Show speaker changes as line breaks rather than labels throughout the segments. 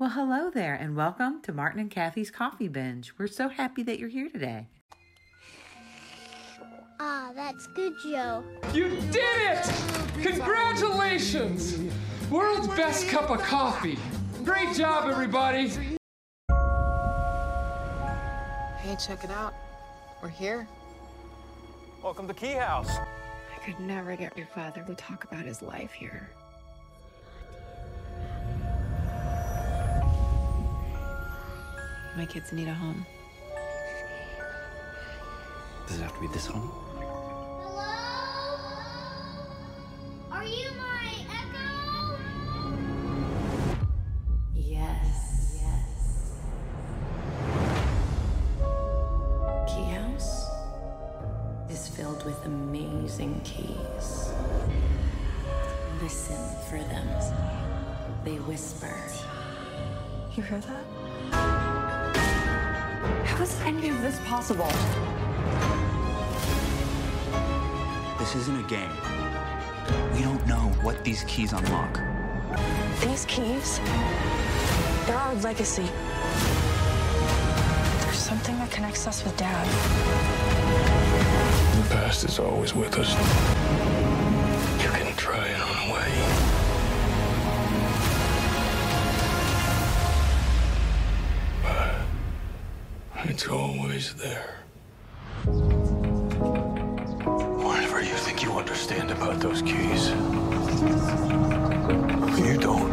Well, hello there, and welcome to Martin and Kathy's Coffee Binge. We're so happy that you're here today.
Ah, that's good, Joe.
You did it! Congratulations! World's best cup of coffee. Great job, everybody.
Hey, check it out. We're here.
Welcome to Key House.
I could never get your father to talk about his life here. My kids need a home.
Does it have to be this home?
Hello? Are you my echo?
Yes. Yes. Key House is filled with amazing keys. Listen for them. They whisper. You hear that? How is any of this possible?
This isn't a game. We don't know what these keys unlock.
These keys, they're our legacy. There's something that connects us with Dad.
The past is always with us. Always there. Whatever you think you understand about those keys, you don't.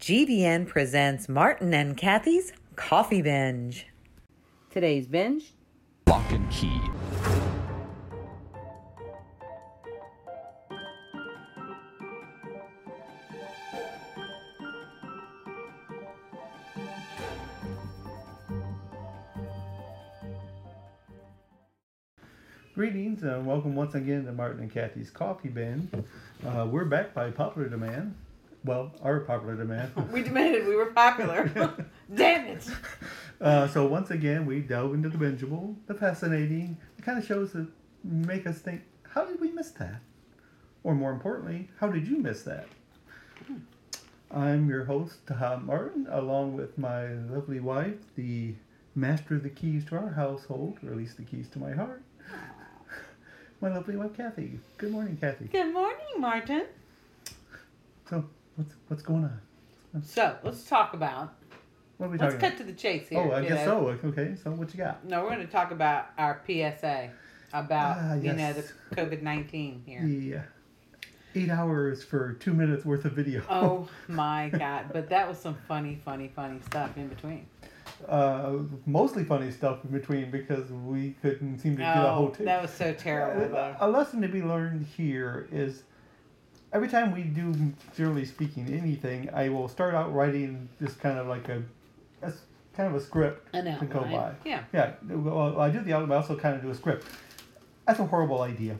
GVN presents Martin and Kathy's Coffee Binge. Today's binge
Locke and Key.
Greetings and welcome once again to Martin and Kathy's Coffee Bin. Uh, we're back by popular demand. Well, our popular demand.
We demanded we were popular. Damn it.
Uh, so once again, we delve into the bingeable, the fascinating, the kind of shows that make us think, how did we miss that? Or more importantly, how did you miss that? I'm your host, Tom Martin, along with my lovely wife, the master of the keys to our household, or at least the keys to my heart, my lovely wife, Kathy. Good morning, Kathy.
Good morning, Martin.
So, what's what's going on?
So, let's talk about.
What are we talking about?
Let's
talking
cut to the chase here.
Oh, I
you
guess
know.
so. Okay, so what you got?
No, we're going to talk about our PSA about,
Ah,
you know,
yes.
the COVID 19 here.
Yeah. Eight hours for two minutes worth of video.
Oh my God. But that was some funny, funny, funny stuff in between.
Uh, mostly funny stuff in between because we couldn't seem to get a
Oh,
hotel.
that was so terrible. though.
A lesson to be learned here is every time we do, generally speaking, anything, I will start out writing just kind of like a, a s- kind of a script
An
to go by.
yeah.
Yeah. Well, I do the outline, but I also kind of do a script. That's a horrible idea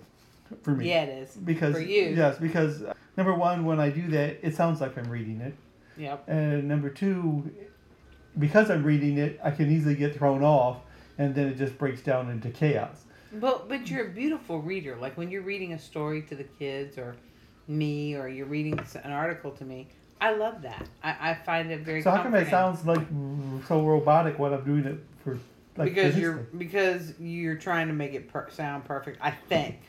for me.
Yeah, it is.
Because
For you.
yes, because uh, number one, when I do that, it sounds like I'm reading it.
Yep.
And number two, because I'm reading it, I can easily get thrown off, and then it just breaks down into chaos.
But but you're a beautiful reader. Like when you're reading a story to the kids or me, or you're reading an article to me. I love that. I, I find it very.
So how come it sounds like so robotic when I'm doing it for like
because you're because you're trying to make it per- sound perfect. I think,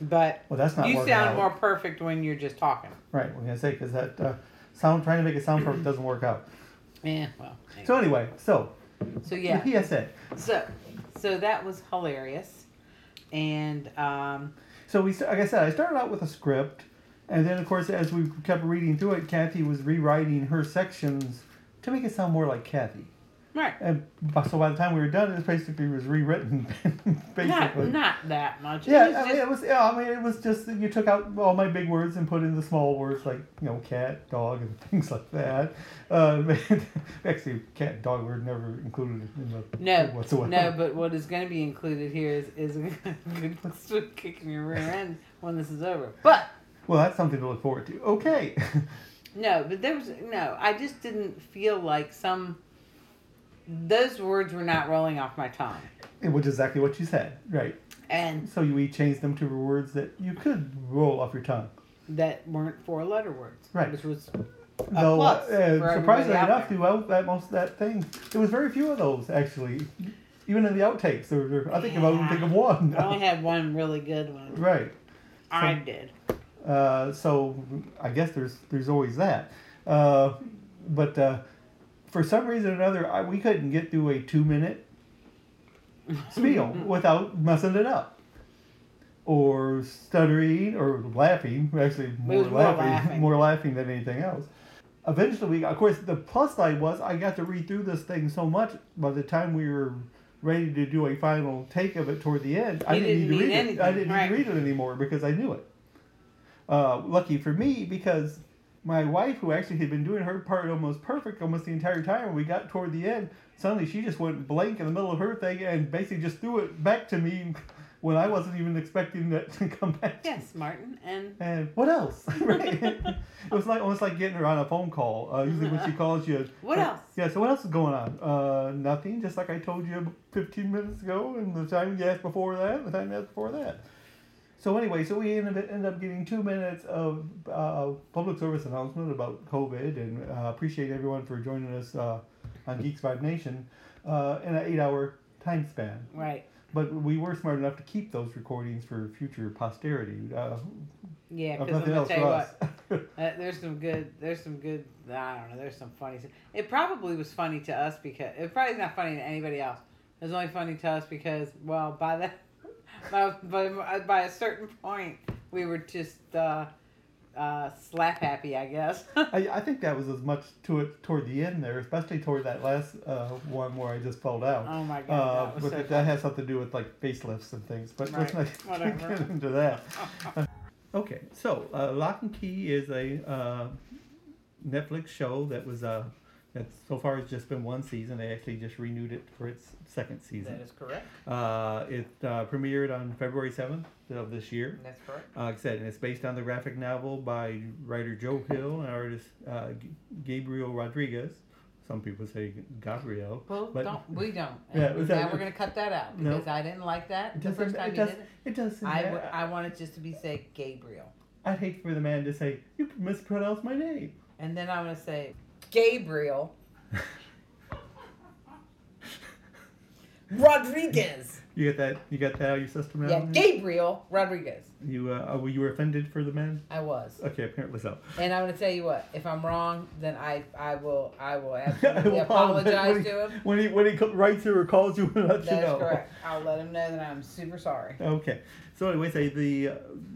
but
Well, that's not
you sound
out.
more perfect when you're just talking.
right. We're gonna say because that uh, sound trying to make it sound perfect doesn't work out.
Yeah. Well.
So anyway, so
So yeah.
PSA.
So so that was hilarious, and um,
So we, like I said, I started out with a script, and then of course as we kept reading through it, Kathy was rewriting her sections to make it sound more like Kathy.
Right.
And so by the time we were done, it basically was rewritten, basically.
not that much. It
Yeah,
was
I mean,
just-
it was. Yeah, I mean, it was just that you took out all my big words and put in the small words like you know, cat, dog, and things like that. Uh, actually, cat and dog were never included in the
No,
whatsoever.
no, but what is going to be included here is, is a good swift kick in your rear end when this is over. But
Well, that's something to look forward to. Okay.
no, but there was no. I just didn't feel like some. Those words were not rolling off my tongue.
Which is exactly what you said, right?
And
So we changed them to words that you could roll off your tongue.
that weren't four letter words.
Right.
Which was
Though,
plus
uh, surprisingly enough, throughout that most of that thing, there was very few of those actually. Even in the outtakes, there, were- I think if I think of one.
I only had one really good one.
right.
I did.
Uh, so I guess there's there's always that. Uh, but uh, for some reason or another, I, we couldn't get through a two minute spiel without messing it up. Or stuttering or laughing. Actually, more,
was more
laughing,
laughing.
more laughing than anything else. Eventually, we got, of course, the plus side was I got to read through this thing so much by the time we were ready to do a final take of it toward the end, I didn't,
didn't
need to read it. I didn't
right.
need to read it anymore because I knew it. Uh, lucky for me because my wife, who actually had been doing her part almost perfect almost the entire time, when we got toward the end, suddenly she just went blank in the middle of her thing and basically just threw it back to me when I wasn't even expecting that to come back.
Yes, Martin. And
and what else? right? it was like almost like getting her on a phone call. Uh, usually when she calls you,
What else?
Yeah. So what else is going on? Uh, nothing. Just like I told you 15 minutes ago, and the time you asked before that, and the time you asked before that. So anyway, so we ended, up getting two minutes of uh, public service announcement about COVID, and uh, appreciate everyone for joining us uh, on Geek Vibes Nation uh, in an eight-hour time span.
right.
But we were smart enough to keep those recordings for future posterity. Uh,
Yeah, because I'm gonna tell you what. Uh, there's some good. There's some good. I don't know. There's some funny. It probably was funny to us because it probably is not funny to anybody else. It was only funny to us because, well, by that, by, by, by a certain point, we were just uh, uh, slap happy, I guess.
I, I think that was as much to it toward the end there, especially toward that last uh, one where I just fell out.
Oh my God,
Uh,
that
but
so
that, that has something to do with like facelifts and things. But let's not
whatever.
get into that. okay, so uh, Locke and Key is a uh, Netflix show that was uh, so far has just been one season. They actually just renewed it for its second season.
that is correct.
Uh, it uh, premiered on February seventh of this year.
That's correct.
Uh, like I said, and it's based on the graphic novel by writer Joe Hill and artist uh, G- Gabriel Rodriguez. Some people say Gabriel.
Well,
but
don't we don't.
Yeah,
now
that-
we're gonna cut that out
No.
because I didn't like that
it
the first time
it,
you
does,
did it.
it doesn't.
I, w- I wanted just to be say Gabriel,
I'd hate for the man to say, You mispronounced my name.
and then I'm gonna say Gabriel Rodriguez.
You get that? You got that out of your system now?
Yeah, Gabriel Rodriguez.
You uh, were you were offended for the man?
I was,
Okay, apparently so.
and I'm gonna tell you what. If I'm wrong, then I I will I will absolutely apologize to him.
when he when he writes you or calls you and lets you know.
correct. I'll let him know that I'm super sorry.
Okay. So anyway, say the uh,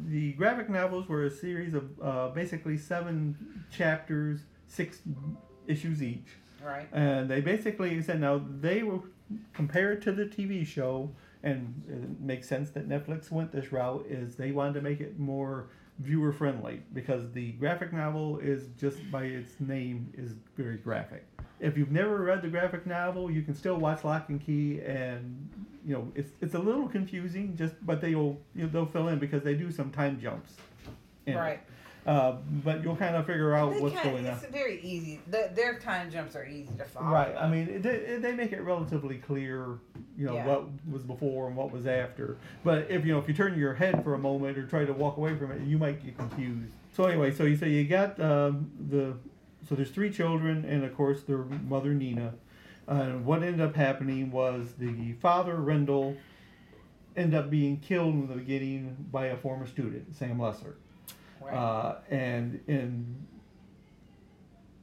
the graphic novels were a series of uh, basically seven chapters, six issues each,
Right.
and they basically said now they were compared to the TV show, and it makes sense that Netflix went this route is they wanted to make it more viewer friendly because the graphic novel is just by its name is very graphic. If you've never read the graphic novel, you can still watch Locke and Key, and you know it's it's a little confusing, just but they'll you know, they'll fill in because they do some time jumps. in it. Uh, but you'll kind of figure out
They
what's
kinda-
going on.
It's very easy. The, their time jumps are easy to follow.
Right. I mean, it, they make it relatively clear, you know,
Yeah.
what was before and what was after. But if you know, if you turn your head for a moment or try to walk away from it, you might get confused. So anyway, so you say you got um, the, so there's three children and of course their mother Nina. And what ended up happening was the father Rendell ended up being killed in the beginning by a former student, Sam Lesser.
Right.
Uh, and and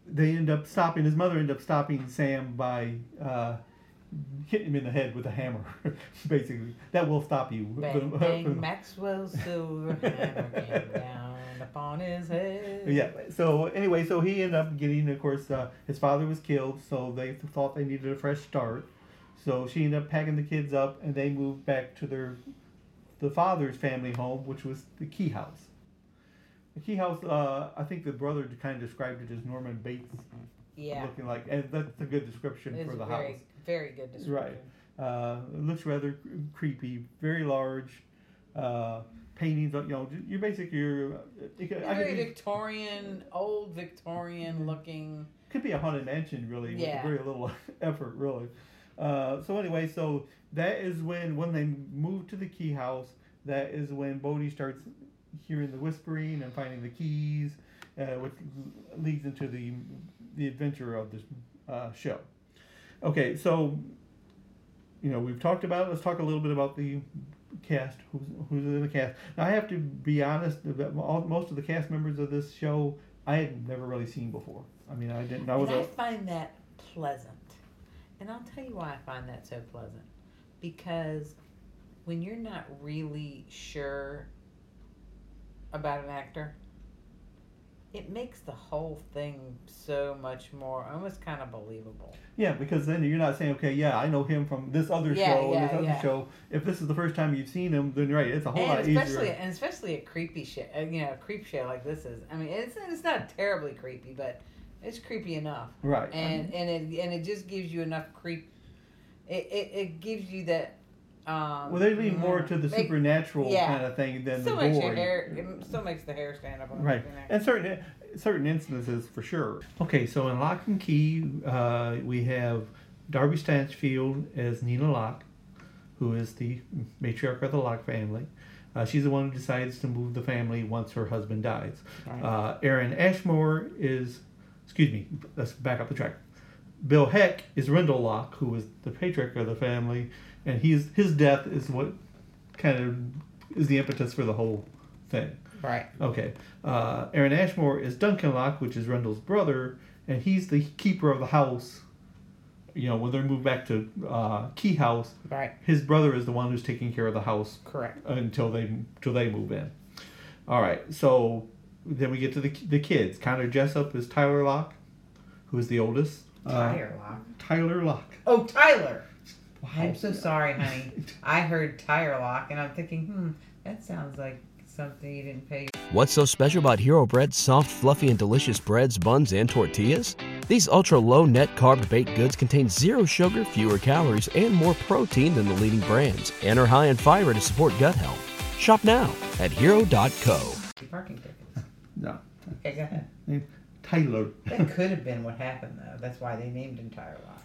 they end up stopping. His mother ended up stopping Sam by uh, hitting him in the head with a hammer. Basically, that will stop you.
Bang, bang, Maxwell's silver hammer came down upon his head.
yeah. So anyway, so he ended up getting. Of course, uh, his father was killed, so they thought they needed a fresh start. So she ended up packing the kids up, and they moved back to their the father's family home, which was the Key House. Key House, uh, I think the brother kind of described it as Norman Bates
Yeah.
looking like, and that's a good description
It's
for the
very,
house.
very good description.
Right. Uh, looks rather creepy, very large. Uh, paintings, of- you know, you basically you're. It could,
Very Victorian, old Victorian looking.
could be a haunted mansion, really,
Yeah.
with very little effort, really. Uh, so anyway, so that is when when they move to the key house. That is when Bode starts hearing the whispering and finding the keys, uh, which leads into the the adventure of this uh, show. Okay, so you know we've talked about. it. Let's talk a little bit about the cast. Who's who's in the cast? Now I have to be honest. That all, most of the cast members of this show I had never really seen before. I mean, I didn't. I was.
and I find that pleasant. And I'll tell you why I find that so pleasant. Because when you're not really sure about an actor, it makes the whole thing so much more, almost kind of believable.
Yeah, because then you're not saying, okay, yeah, I know him from this other
Yeah,
show
yeah,
and this other
yeah.
show. If this is the first time you've seen him, then right, it's a whole lot
and especially,
easier.
and especially a creepy show, uh, you know, a creep show like this is. I mean, it's it's not terribly creepy, but it's creepy enough.
Right.
and and it and it just gives you enough creep. It it, it gives you that. Um,
Well, they lean more to the
make-
supernatural
yeah.
kind of thing than
still
the
makes
gore.
your hair. It still makes the hair stand up. On
Right,
your
and certain certain instances for sure. Okay, so in Locke and Key, uh, we have Darby Stanchfield as Nina Locke, who is the matriarch of the Locke family. Uh, she's the one who decides to move the family once her husband dies.
Right.
Uh, Aaron Ashmore is, excuse me, let's back up the track. Bill Heck is Rendell Locke, who is the patriarch of the family, and he's his death is what kind of is the impetus for the whole thing.
Right.
Okay. Uh, Aaron Ashmore is Duncan Locke, which is Rendell's brother, and he's the keeper of the house. You know, when they move back to uh, Key House,
Right.
his brother is the one who's taking care of the house
Correct.
until they until they move in. All right. So then we get to the the kids. Connor Jessup is Tyler Locke, who is the oldest. Uh,
Tyler Locke.
Tyler Locke.
Oh, Tyler. I'm so sorry, honey. I heard tire lock, and I'm thinking, hmm, that sounds like something you didn't pay.
What's so special about Hero Bread's soft, fluffy, and delicious breads, buns, and tortillas? These ultra low net carb baked goods contain zero sugar, fewer calories, and more protein than the leading brands, and are high in fiber to support gut health. Shop now at hero.co.
Parking tickets.
No.
Okay, go ahead.
Tyler.
That could have been what happened, though. That's why they named him Tire Lock.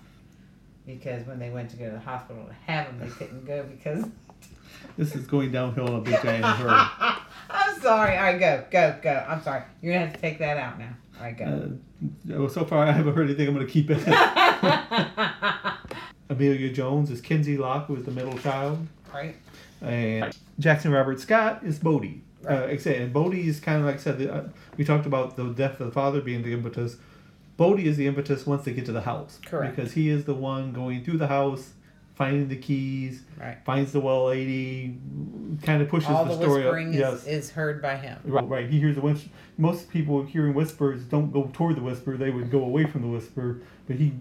Because when they went to go to the hospital to have him, they couldn't go because.
This is going downhill in a big giant hurry.
I'm sorry. All right, go, go, go. I'm sorry. You're gonna have to take that out now. All right, go.
Uh, well, so far, I haven't heard anything. I'm going to keep it. Emilia Jones is Kinsey Locke, who is the middle child.
right.
And Jackson Robert Scott is Bode. Uh, except, and Bode is kind of like I said, the, uh, we talked about the death of the father being the impetus. Bode is the impetus once they get to the house.
Correct.
Because he is the one going through the house, finding the keys,
Right.
finds the well lady, kind of pushes
All
the,
the
story
whispering
up.
is,
Yes.
is heard by him.
Right, right. He hears the whis- Most people hearing whispers don't go toward the whisper; they would go away from the whisper. But he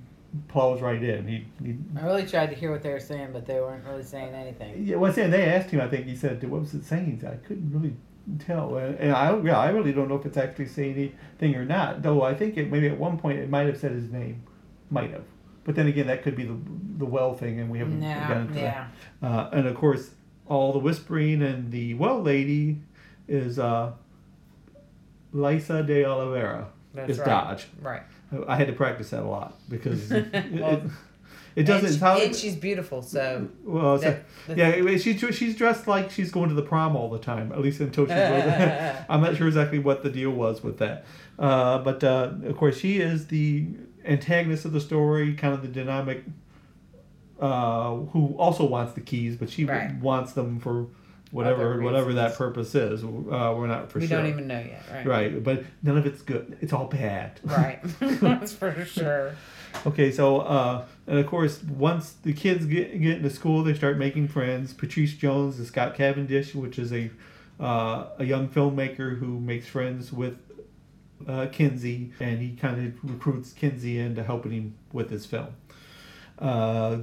plows right in. He, he
I really tried to hear what they were saying, but they weren't really saying anything.
yeah. Well, I'm saying they asked him. I think he said, "What was it saying?" I couldn't really tell, and, and I yeah, I really don't know if it's actually saying anything or not. Though I think it maybe at one point it might have said his name, might have. But then again, that could be the the well thing, and we haven't
No,
gotten to
yeah.
that. Uh, and of course, all the whispering and the well lady is uh, Laysla de Oliveira.
That's
is
right.
Dodge.
Right.
I had to practice that a lot because
Well,
it, it doesn't.
And,
how-
and she's beautiful, so.
well, it's
that-
a, yeah, she's she's dressed like she's going to the prom all the time. At least until she's. I'm not sure exactly what the deal was with that, uh, but uh, of course she is the antagonist of the story, kind of the dynamic. Uh, who also wants the keys, but she
Right.
wants them for whatever whatever that purpose is. Uh, we're not for
we
sure.
We don't even know yet, right?
Right, but none of it's good. It's all bad.
Right. That's for sure.
Okay, so uh, and of course, once the kids get get into school, they start making friends. Petrice Jones is Scott Cavendish, which is a uh, a young filmmaker who makes friends with uh, Kinsey, and he kind of recruits Kinsey into helping him with his film. Uh,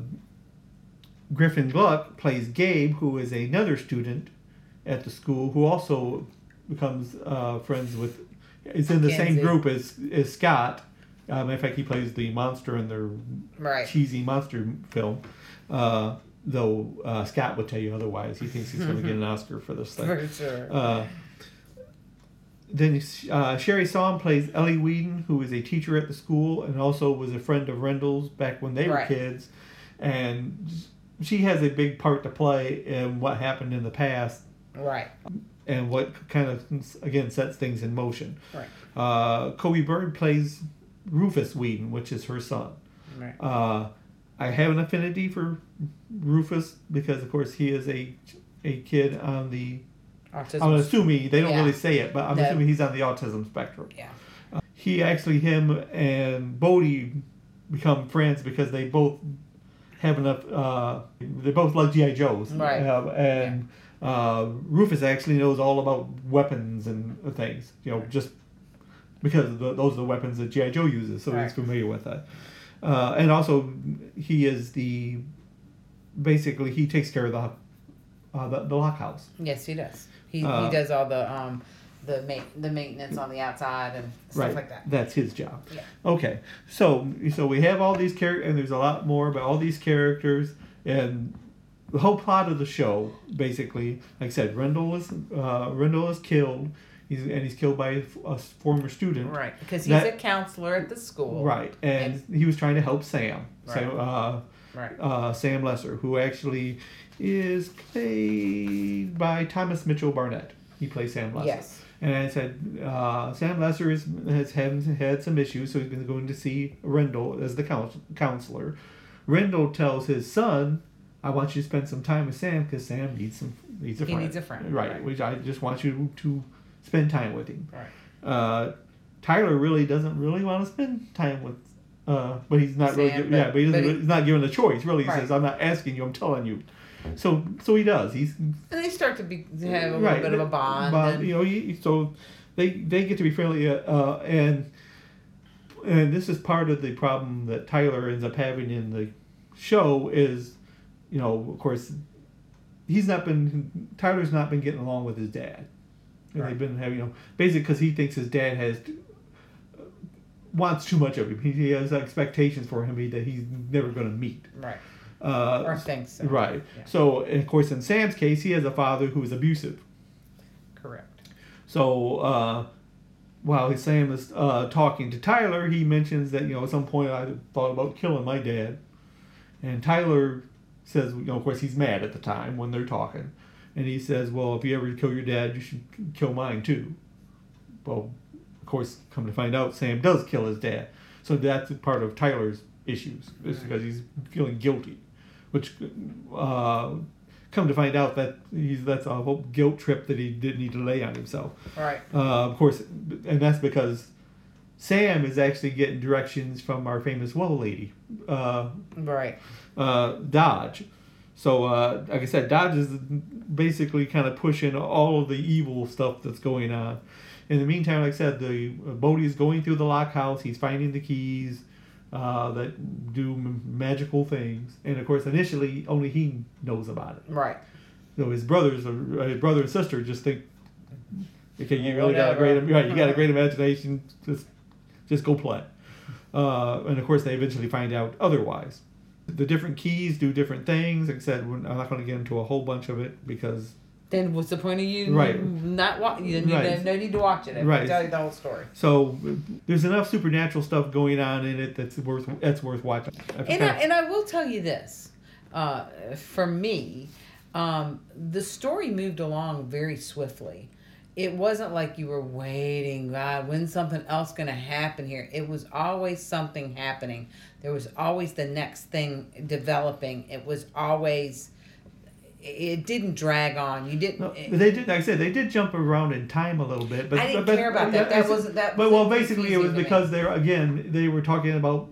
Griffin Gluck plays Gabe, who is another student at the school, who also becomes uh, friends with. Is in the same group as as Scott. Um, in fact, he plays the monster in their
Right.
cheesy monster film. Uh, though uh, Scott would tell you otherwise. He thinks he's going to get an Oscar for this thing.
For sure.
Uh, then uh, Sherri Saum plays Ellie Whedon, who is a teacher at the school and also was a friend of Rendell's back when they were
Right.
kids. and she has a big part to play in what happened in the past
Right.
and what kind of again sets things in motion.
Right.
Uh, Coby Bird plays Rufus Whedon, which is her son.
Right.
Uh, I have an affinity for Rufus because, of course, he is a a kid on the.
Autism.
I'm assuming they don't
Yeah.
really say it, but I'm
No.
assuming he's on the autism spectrum.
Yeah.
Uh, he actually, him and Bode become friends because they both have enough. Uh, they both love GI Joes,
Right.
Uh, and uh, Rufus actually knows all about weapons and things. You know, just because the, those are the weapons that GI Joe uses, so
Right.
he's familiar with that. Uh, and also, he is the basically he takes care of the uh, the, the lock house.
Yes, he does. He,
Uh,
he does all the um the ma- the maintenance on the outside and stuff
right.
like that.
That's his job.
Yeah.
Okay. So so we have all these characters, and there's a lot more about all these characters, and the whole plot of the show, basically, like I said, Rendell is uh, Rendell is killed. He's and he's killed by a former student.
Right, because he's
That-
a counselor at the school.
Right, and, he was trying to help Sam.
Right.
So, uh,
Right.
uh, Sam Lesser, who actually is played by Thomas Mitchell Barnett. He plays Sam Lesser.
Yes.
And I said, uh, Sam Lesser is, has had, had some issues, so he's been going to see Rendell as the couns- counselor. Rendell tells his son, I want you to spend some time with Sam because Sam needs some needs a
He
friend.
needs a friend,
Right.
right.
Which I just want you to spend time with him.
Right.
Uh, Tyler really doesn't really want to spend time with, uh, but he's not really,
Sam,
gi-
but-
yeah, but, he doesn't,
but he-
he's not given a choice. Really, he
Right.
says, "I'm not asking you, I'm telling you." So, so he does. He's
And they start to be to have a little
right,
bit of a bond. and-
you know, he, so they they get to be friendly, uh, uh, and and this is part of the problem that Tyler ends up having in the show is, you know, of course, he's not been Tyler's not been getting along with his dad, and
Right.
they've been having you know basically because he thinks his dad has wants too much of him. He, he has expectations for him that he's never going to meet.
right.
Uh,
Or thinks so.
Right.
Yeah.
So, of course, in Sam's case, he has a father who is abusive.
Correct.
So, uh, while Sam is uh, talking to Tyler, he mentions that, you know, at some point I thought about killing my dad. And Tyler says, you know, of course, he's mad at the time when they're talking. And he says, well, if you ever kill your dad, you should kill mine too. Well, of course, come to find out, Sam does kill his dad. So that's part of Tyler's issues, is because he's feeling guilty. Which, uh, come to find out that he's that's a whole guilt trip that he didn't need to lay on himself.
Right.
Uh, of course, and that's because Sam is actually getting directions from our famous well lady, uh,
Right.
uh, Dodge. So, uh, like I said, Dodge is basically kind of pushing all of the evil stuff that's going on. In the meantime, like I said, the uh, Bode is going through the lock house. He's finding the keys uh, that do m- magical things, and of course, initially only he knows about it.
Right.
So his brothers, or his brother and sister, just think, okay, you really got a great, right, you got a great imagination. Just, just go play. Uh, and of course, they eventually find out otherwise. The different keys do different things. Like I said, we're, I'm not going to get into a whole bunch of it because
Then what's the point of you
Right.
not watching? You need
Right.
to, no need to watch it. I
Right.
tell you the whole story.
so there's enough supernatural stuff going on in it that's worth that's worth watching. I
And I, and I will tell you this, uh, for me, um, the story moved along very swiftly. It wasn't like you were waiting, God, when's something else going to happen here? It was always something happening. There was always the next thing developing. It was always, it didn't drag on. You didn't.
No, they did. Like I said, they did jump around in time a little bit, but
I didn't
but,
care about that. That wasn't- that
But well,
wasn't
basically, it was
confusing to me.
because they're again they were talking about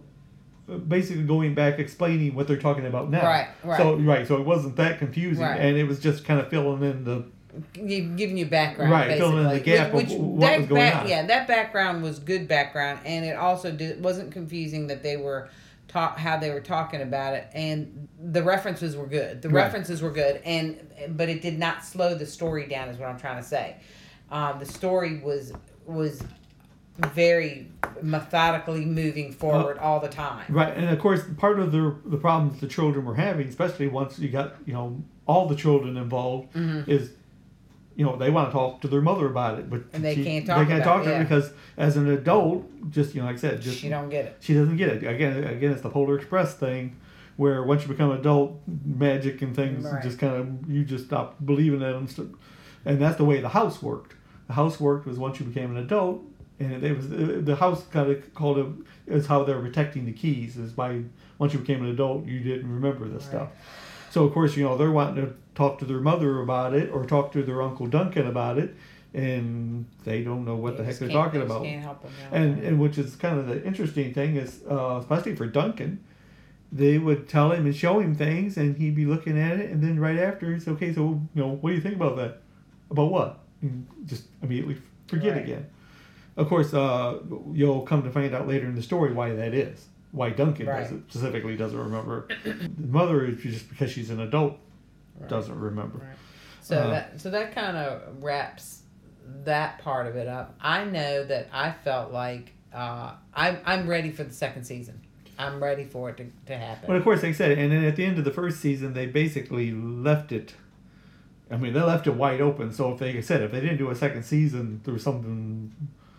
basically going back, explaining what they're talking about now.
Right, right.
So right, so it wasn't that confusing,
Right.
and it was just kind of filling in the
giving you background,
Right,
basically.
filling in the gap of what
that
was going
back-
on.
Yeah, that background was good background, and it also did, wasn't confusing that they were talk how they were talking about it, and the references were good. The
Right.
references were good, and but it did not slow the story down. Is what I'm trying to say. Um, the story was was very methodically moving forward all the time.
right, and of course, part of the the problems the children were having, especially once you got you know all the children involved,
Mhm.
is you know they want to talk to their mother about it, but
And they
she-
can't talk
They can't
about
talk
it,
to her
yeah.
because as an adult, just you know, like I said, just
She don't get it.
She doesn't get it. Again, again, it's the Polar Express thing. where once you become an adult, magic and things
Right.
just kind of you just stop believing in them. st- And that's the way the house worked. The house worked was once you became an adult, and it was the house kind of called it is how they're protecting the keys is by once you became an adult, you didn't remember this stuff. So of course, you know they're wanting to talk to their mother about it or talk to their uncle Duncan about it, and they don't know what
You
the heck they're talking
just
about.
can't help them.
And and which is kind of the interesting thing is, uh, especially for Duncan, they would tell him and show him things, and he'd be looking at it, and then right after, it's okay. So you know, what do you think about that? About what? And just immediately forget
Right.
again. Of course, uh, you'll come to find out later in the story why that is. Why Duncan
Right.
doesn't, specifically doesn't remember. the mother is just because she's an adult doesn't remember.
So
Uh,
that so that kind of wraps that part of it up. I know that I felt like uh, I'm I'm ready for the second season. I'm ready for it to, to happen.
Well, of course, like I said, and then at the end of the first season, they basically left it. I mean, they left it wide open. So if they like said if they didn't do a second season, was something.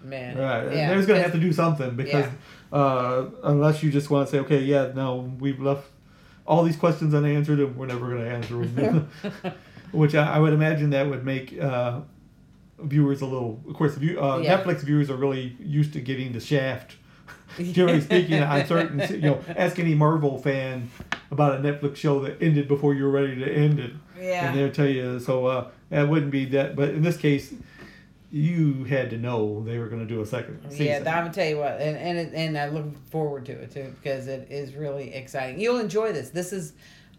Man,
Right,
yeah,
there's going to have to do something because uh, unless you just want to say, okay, yeah, no, we've left all these questions unanswered, and we're never going to answer them. Which I, I would imagine that would make uh, viewers a little. Of course, view, uh,
Yeah.
Netflix viewers are really used to getting the shaft. Generally speaking, on certain, you know, ask any Marvel fan about a Netflix show that ended before you were ready to end it,
Yeah.
and they'll tell you. So uh, that wouldn't be that. But in this case, you had to know they were going to do a second season.
Yeah, I'm gonna tell you what, and and it, and I look forward to it too because it is really exciting. You'll enjoy this. This is,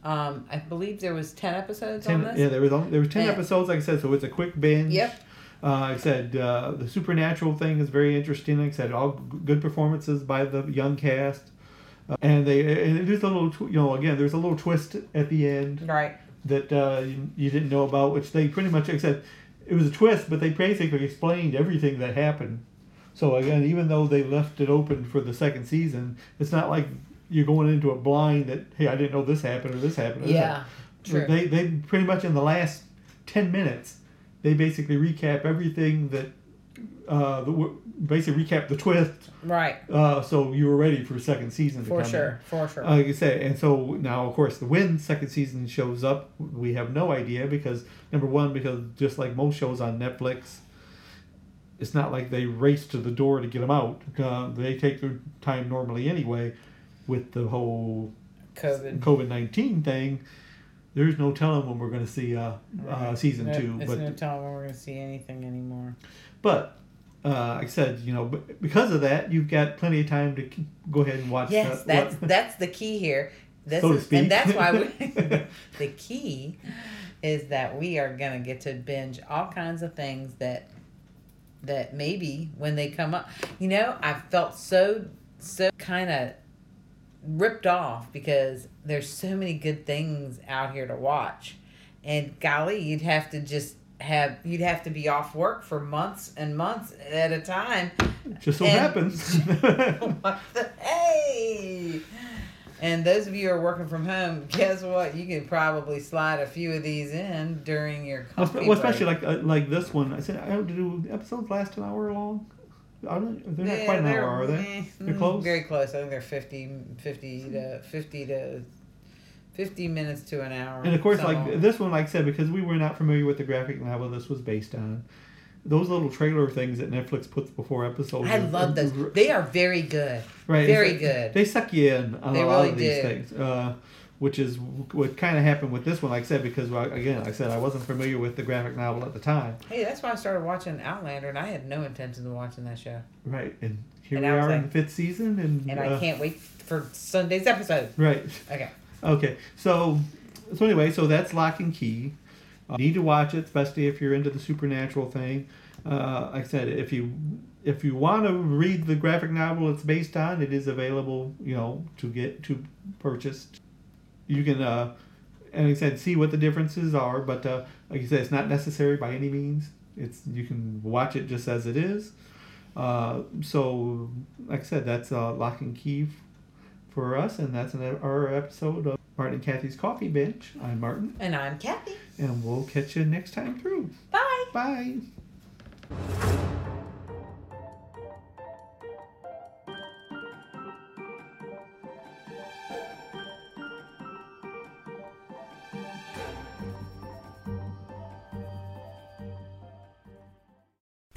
um, I believe there was ten episodes on this.
yeah, there was there was ten episodes, like I said, so it's a quick binge.
Yep.
Uh, I said uh, the supernatural thing is very interesting. Like I said, all g- good performances by the young cast, uh, and they and it is a little, tw- you know, again, there's a little twist at the end
Right.
that uh, you, you didn't know about, which they pretty much, like I said, it was a twist, but they basically explained everything that happened. So again, even though they left it open for the second season, it's not like you're going into a blind that hey, I didn't know this happened or this happened. or this
Yeah,
happened.
true.
They they pretty much in the last ten minutes, they basically recap everything that, uh, the, basically recap the twist.
Right.
Uh, so you were ready for second season. To
For
come
sure,
in.
for sure.
Uh, like I say, and so now, of course, the when second season shows up, we have no idea because number one, because just like most shows on Netflix, it's not like they race to the door to get them out. Uh, they take their time normally anyway. With the whole
COVID.
COVID nineteen thing, there's no telling when we're going to see uh, uh, season
No-
two.
It's
But
no telling when we're gonna see anything anymore.
but uh, like I said, you know, because of that, you've got plenty of time to go ahead and watch.
Yes,
the-
that's
what-
that's the key here. This
So to speak.
and that's why we, the key is that we are gonna get to binge all kinds of things that that maybe when they come up, you know, I felt so so kind of ripped off because there's so many good things out here to watch, and golly, you'd have to just have you'd have to be off work for months and months at a time
just so
and-
happens.
what the hey and those of you who are working from home guess what you can probably slide a few of these in during your coffee
well, especially
break.
like uh, like this one. I said, I don't do episodes last an hour long. I don't, they're not
Yeah,
quite an hour, are they?
eh,
They're
mm,
close.
very close i think they're 50 50 to 50 to 50 minutes to an hour
And of course,
some
like this one, like I said, because we were not familiar with the graphic novel this was based on, those little trailer things that Netflix puts before episodes.
i
are-
love those
are-
they are very good
Right,
very
it's-
good
They suck you in on
They
a lot
really
of these
do.
things, uh, which is what kind of happened with this one. Like I said, because well, again, like I said, I wasn't familiar with the graphic novel at the time.
hey that's why i started watching outlander and i had no intentions of watching that show
Right, and here
And
we are in the fifth season, and
and
uh,
i can't wait for sunday's episode
Right.
okay
Okay. So, so anyway, so that's Locke and Key. Uh, need to watch it, especially if you're into the supernatural thing. Uh, like I said, if you if you want to read the graphic novel it's based on, it is available. You know, to get to purchase. You can, uh, and like I said, see what the differences are. But uh, like you said, it's not necessary by any means. It's you can watch it just as it is. Uh, so, like I said, that's uh, Locke and Key for us, and that's our episode of Martin and Kathy's Coffee Binge. I'm Martin,
and i'm kathy
and we'll catch you next time through.
bye
Bye.